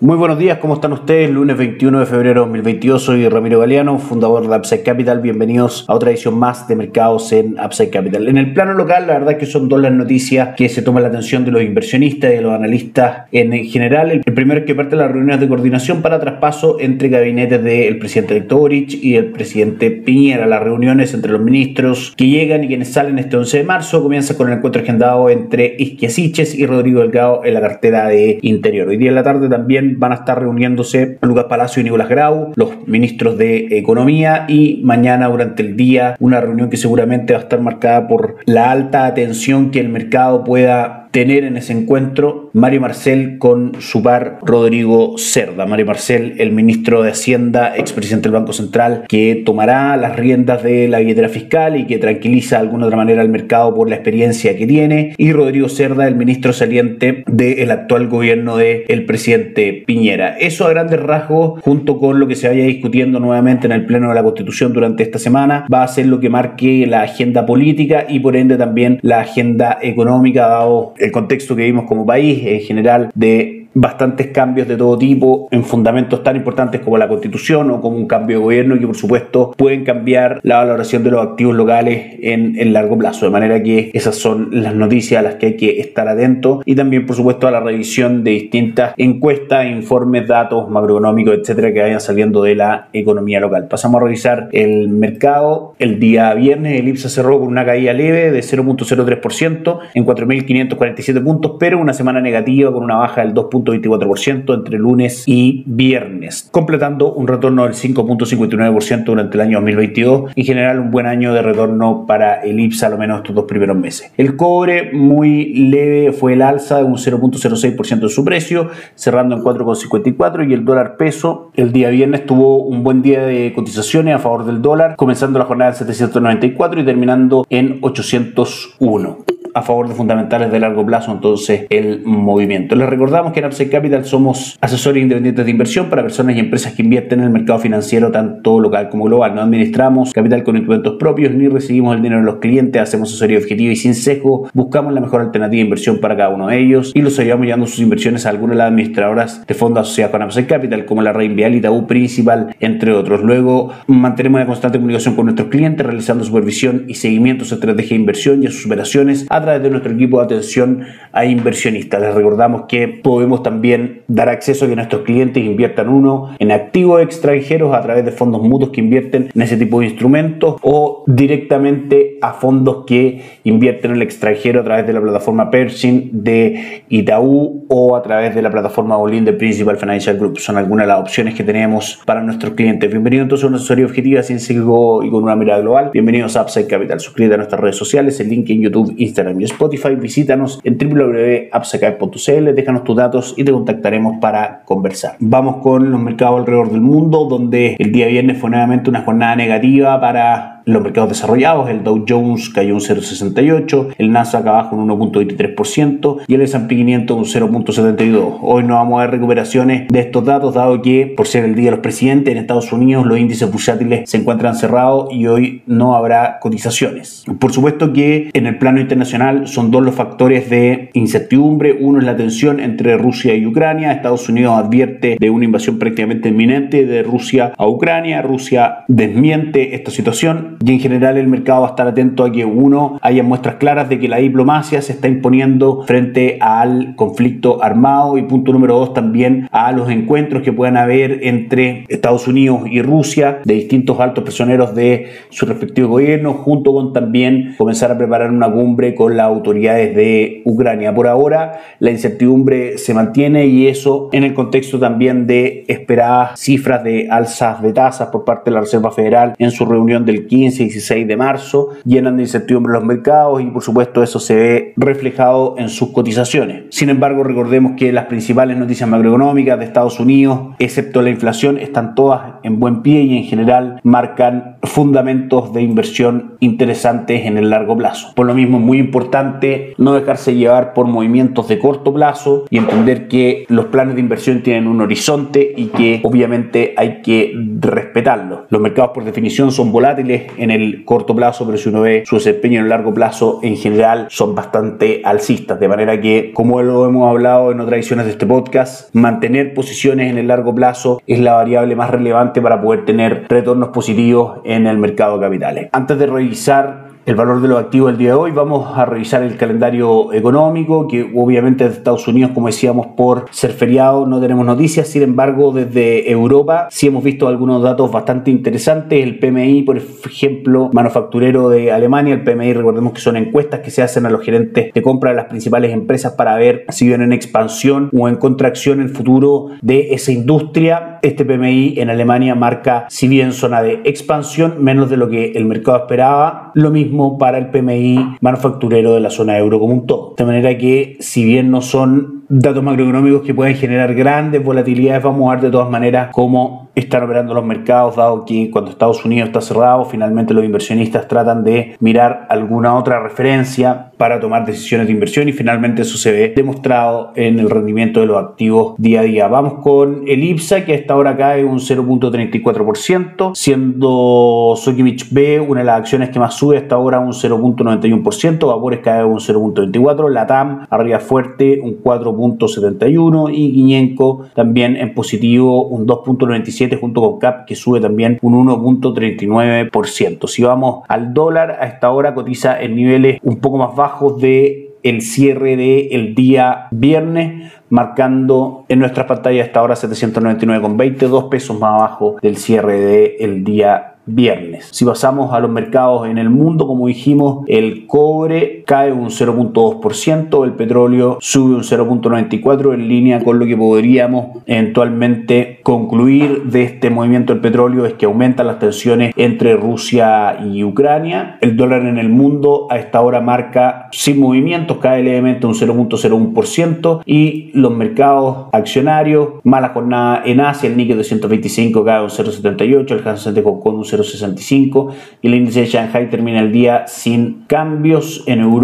Muy buenos días, ¿cómo están ustedes? Lunes 21 de febrero de 2022, soy Ramiro Galeano, fundador de Upside Capital. Bienvenidos a otra edición más de mercados en Upside Capital. En el plano local, la verdad es que son dos las noticias que se toman la atención de los inversionistas y de los analistas en general. El primero es que parte de las reuniones de coordinación para traspaso entre gabinetes del presidente Boric y el presidente Piñera. Las reuniones entre los ministros que llegan y quienes salen este 11 de marzo comienza con el encuentro agendado entre Isquiasiches y Rodrigo Delgado en la cartera de Interior. Hoy día en la tarde también van a estar reuniéndose Lucas Palacio y Nicolás Grau, los ministros de Economía, y mañana durante el día una reunión que seguramente va a estar marcada por la alta atención que el mercado pueda tener en ese encuentro Mario Marcel con su par Rodrigo Cerda. Mario Marcel, el ministro de Hacienda, expresidente del Banco Central, que tomará las riendas de la billetera fiscal y que tranquiliza de alguna otra manera al mercado por la experiencia que tiene. Y Rodrigo Cerda, el ministro saliente del actual gobierno del presidente Piñera. Eso a grandes rasgos, junto con lo que se vaya discutiendo nuevamente en el Pleno de la Constitución durante esta semana, va a ser lo que marque la agenda política y por ende también la agenda económica, dado el contexto que vimos como país en general de bastantes cambios de todo tipo en fundamentos tan importantes como la constitución o como un cambio de gobierno y que por supuesto pueden cambiar la valoración de los activos locales en el largo plazo. De manera que esas son las noticias a las que hay que estar atentos y también por supuesto a la revisión de distintas encuestas, informes, datos macroeconómicos, etcétera, que vayan saliendo de la economía local. Pasamos a revisar el mercado. El día viernes el IPSA cerró con una caída leve de 0.03% en 4.547 puntos, pero una semana negativa con una baja del 2. 24% entre lunes y viernes, completando un retorno del 5.59% durante el año 2022. En general, un buen año de retorno para el IPSA, a lo menos estos dos primeros meses. El cobre, muy leve, fue el alza de un 0.06% de su precio, cerrando en 4.54 y el dólar peso el día viernes tuvo un buen día de cotizaciones a favor del dólar, comenzando la jornada en 794 y terminando en 801 a favor de fundamentales de largo plazo entonces el movimiento. Les recordamos que en Upside Capital somos asesores independientes de inversión para personas y empresas que invierten en el mercado financiero tanto local como global. No administramos capital con instrumentos propios ni recibimos el dinero de los clientes, hacemos asesoría objetiva y sin sesgo, buscamos la mejor alternativa de inversión para cada uno de ellos y los ayudamos llevando sus inversiones a algunas de las administradoras de fondos asociados con Upside Capital como la Reinvial y Tabú Principal, entre otros. Luego mantenemos una constante comunicación con nuestros clientes realizando supervisión y seguimiento a su estrategia de inversión y a sus operaciones a través de nuestro equipo de atención a inversionistas. Les recordamos que podemos también dar acceso a que nuestros clientes inviertan uno en activos extranjeros a través de fondos mutuos que invierten en ese tipo de instrumentos o directamente a fondos que invierten en el extranjero a través de la plataforma Pershing de Itaú o a través de la plataforma Olin de Principal Financial Group. Son algunas de las opciones que tenemos para nuestros clientes. Bienvenidos entonces a una asesoría objetiva, sin y con una mirada global. Bienvenidos a Upside Capital. Suscríbete a nuestras redes sociales, el link en YouTube, Instagram y Spotify. Visítanos en www.upside.cl, déjanos tus datos y te contactaremos para conversar. Vamos con los mercados alrededor del mundo, donde el día viernes fue nuevamente una jornada negativa para los mercados desarrollados, el Dow Jones cayó un 0,68, el Nasdaq abajo un 1,23% y el S&P 500 un 0,72. Hoy no vamos a ver recuperaciones de estos datos, dado que por ser el día de los presidentes en Estados Unidos los índices bursátiles se encuentran cerrados y hoy no habrá cotizaciones. Por supuesto que en el plano internacional son dos los factores de incertidumbre. Uno es la tensión entre Rusia y Ucrania. Estados Unidos advierte de una invasión prácticamente inminente de Rusia a Ucrania. Rusia desmiente esta situación y en general el mercado va a estar atento a que uno haya muestras claras de que la diplomacia se está imponiendo frente al conflicto armado y punto número dos también a los encuentros que puedan haber entre Estados Unidos y Rusia de distintos altos prisioneros de su respectivo gobierno junto con también comenzar a preparar una cumbre con las autoridades de Ucrania. Por ahora la incertidumbre se mantiene y eso en el contexto también de esperadas cifras de alzas de tasas por parte de la Reserva Federal en su reunión del 15 15 y 16 de marzo, llenan de incertidumbre los mercados y por supuesto eso se ve reflejado en sus cotizaciones. Sin embargo, recordemos que las principales noticias macroeconómicas de Estados Unidos, excepto la inflación, están todas en buen pie y en general marcan fundamentos de inversión interesantes en el largo plazo. Por lo mismo es muy importante no dejarse llevar por movimientos de corto plazo y entender que los planes de inversión tienen un horizonte y que obviamente hay que respetarlo. Los mercados por definición son volátiles en el corto plazo, pero si uno ve su desempeño en el largo plazo, en general son bastante alcistas. De manera que, como lo hemos hablado en otras ediciones de este podcast, mantener posiciones en el largo plazo es la variable más relevante para poder tener retornos positivos en el mercado de capitales. Antes de revisar el valor de los activos del día de hoy. Vamos a revisar el calendario económico, que obviamente de Estados Unidos, como decíamos, por ser feriado no tenemos noticias. Sin embargo, desde Europa sí hemos visto algunos datos bastante interesantes. El PMI, por ejemplo, manufacturero de Alemania, el PMI, recordemos que son encuestas que se hacen a los gerentes de compra de las principales empresas para ver si vienen en expansión o en contracción el futuro de esa industria. Este PMI en Alemania marca, si bien zona de expansión, menos de lo que el mercado esperaba. Lo mismo para el PMI manufacturero de la zona euro como un todo. De manera que, si bien no son datos macroeconómicos que pueden generar grandes volatilidades, vamos a ver de todas maneras cómo están operando los mercados, dado que cuando Estados Unidos está cerrado, finalmente los inversionistas tratan de mirar alguna otra referencia para tomar decisiones de inversión y finalmente eso se ve demostrado en el rendimiento de los activos día a día. Vamos con el IPSA que a esta hora cae un 0.34%, siendo Sokimich B una de las acciones que más sube hasta ahora un 0.91%, Vapores cae un 0.24%, Latam arriba fuerte un 4.71% y Guiñenco también en positivo un 2.97% junto con CAP que sube también un 1.39%. Si vamos al dólar, a esta hora cotiza en niveles un poco más bajos de el cierre del el día viernes, marcando en nuestras pantallas hasta ahora 799,22 pesos más abajo del cierre del el día viernes. Si pasamos a los mercados en el mundo, como dijimos, el cobre cae un 0.2%, el petróleo sube un 0.94% en línea con lo que podríamos eventualmente concluir de este movimiento del petróleo es que aumentan las tensiones entre Rusia y Ucrania. El dólar en el mundo a esta hora marca sin movimientos, cae levemente un 0.01% y los mercados accionarios, mala jornada en Asia, el Nikkei 225 cae un 0.78, el Hansen de Hong Kong un 0,65 y el índice de Shanghai termina el día sin cambios. En Europa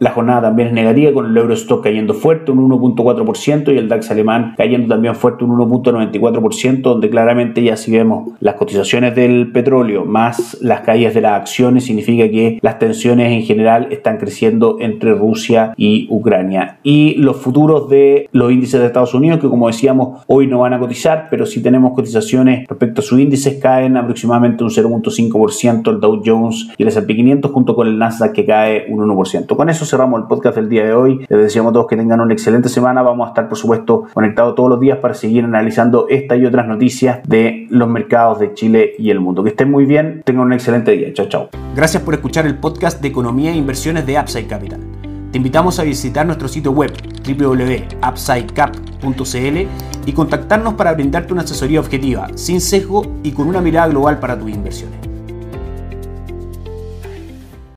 la jornada también es negativa con el Eurostock cayendo fuerte un 1.4% y el DAX alemán cayendo también fuerte un 1.94% donde claramente ya si vemos las cotizaciones del petróleo más las caídas de las acciones significa que las tensiones en general están creciendo entre Rusia y Ucrania. Y los futuros de los índices de Estados Unidos que como decíamos hoy no van a cotizar pero si tenemos cotizaciones respecto a sus índices caen aproximadamente un 0.5%, el Dow Jones y el S&P 500 junto con el Nasdaq que cae un 1%. Con eso cerramos el podcast del día de hoy. Les deseamos a todos que tengan una excelente semana. Vamos a estar, por supuesto, conectados todos los días para seguir analizando esta y otras noticias de los mercados de Chile y el mundo. Que estén muy bien, tengan un excelente día. Chao, chao. Gracias por escuchar el podcast de Economía e Inversiones de Upside Capital. Te invitamos a visitar nuestro sitio web www.upsidecap.cl y contactarnos para brindarte una asesoría objetiva, sin sesgo y con una mirada global para tus inversiones.